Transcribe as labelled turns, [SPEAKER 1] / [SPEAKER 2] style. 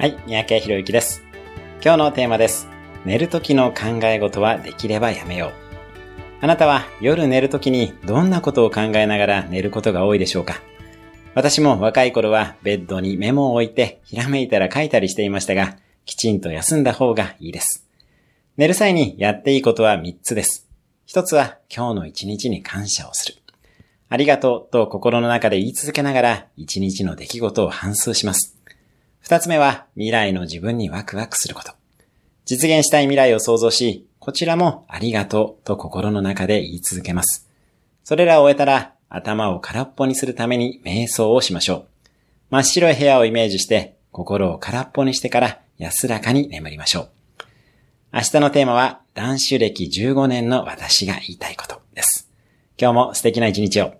[SPEAKER 1] はい、三宅博之です。今日のテーマです。寝る時の考え事はできればやめよう。あなたは夜寝る時にどんなことを考えながら寝ることが多いでしょうか？私も若い頃はベッドにメモを置いてひらめいたら書いたりしていましたが、きちんと休んだ方がいいです。寝る際にやっていいことは3つです。1つは今日の1日に感謝をする。ありがとうと心の中で言い続けながら1日の出来事を反数します。二つ目は未来の自分にワクワクすること。実現したい未来を想像し、こちらもありがとうと心の中で言い続けます。それらを終えたら頭を空っぽにするために瞑想をしましょう。真っ白い部屋をイメージして心を空っぽにしてから安らかに眠りましょう。明日のテーマは男子歴15年の私が言いたいことです。今日も素敵な一日を。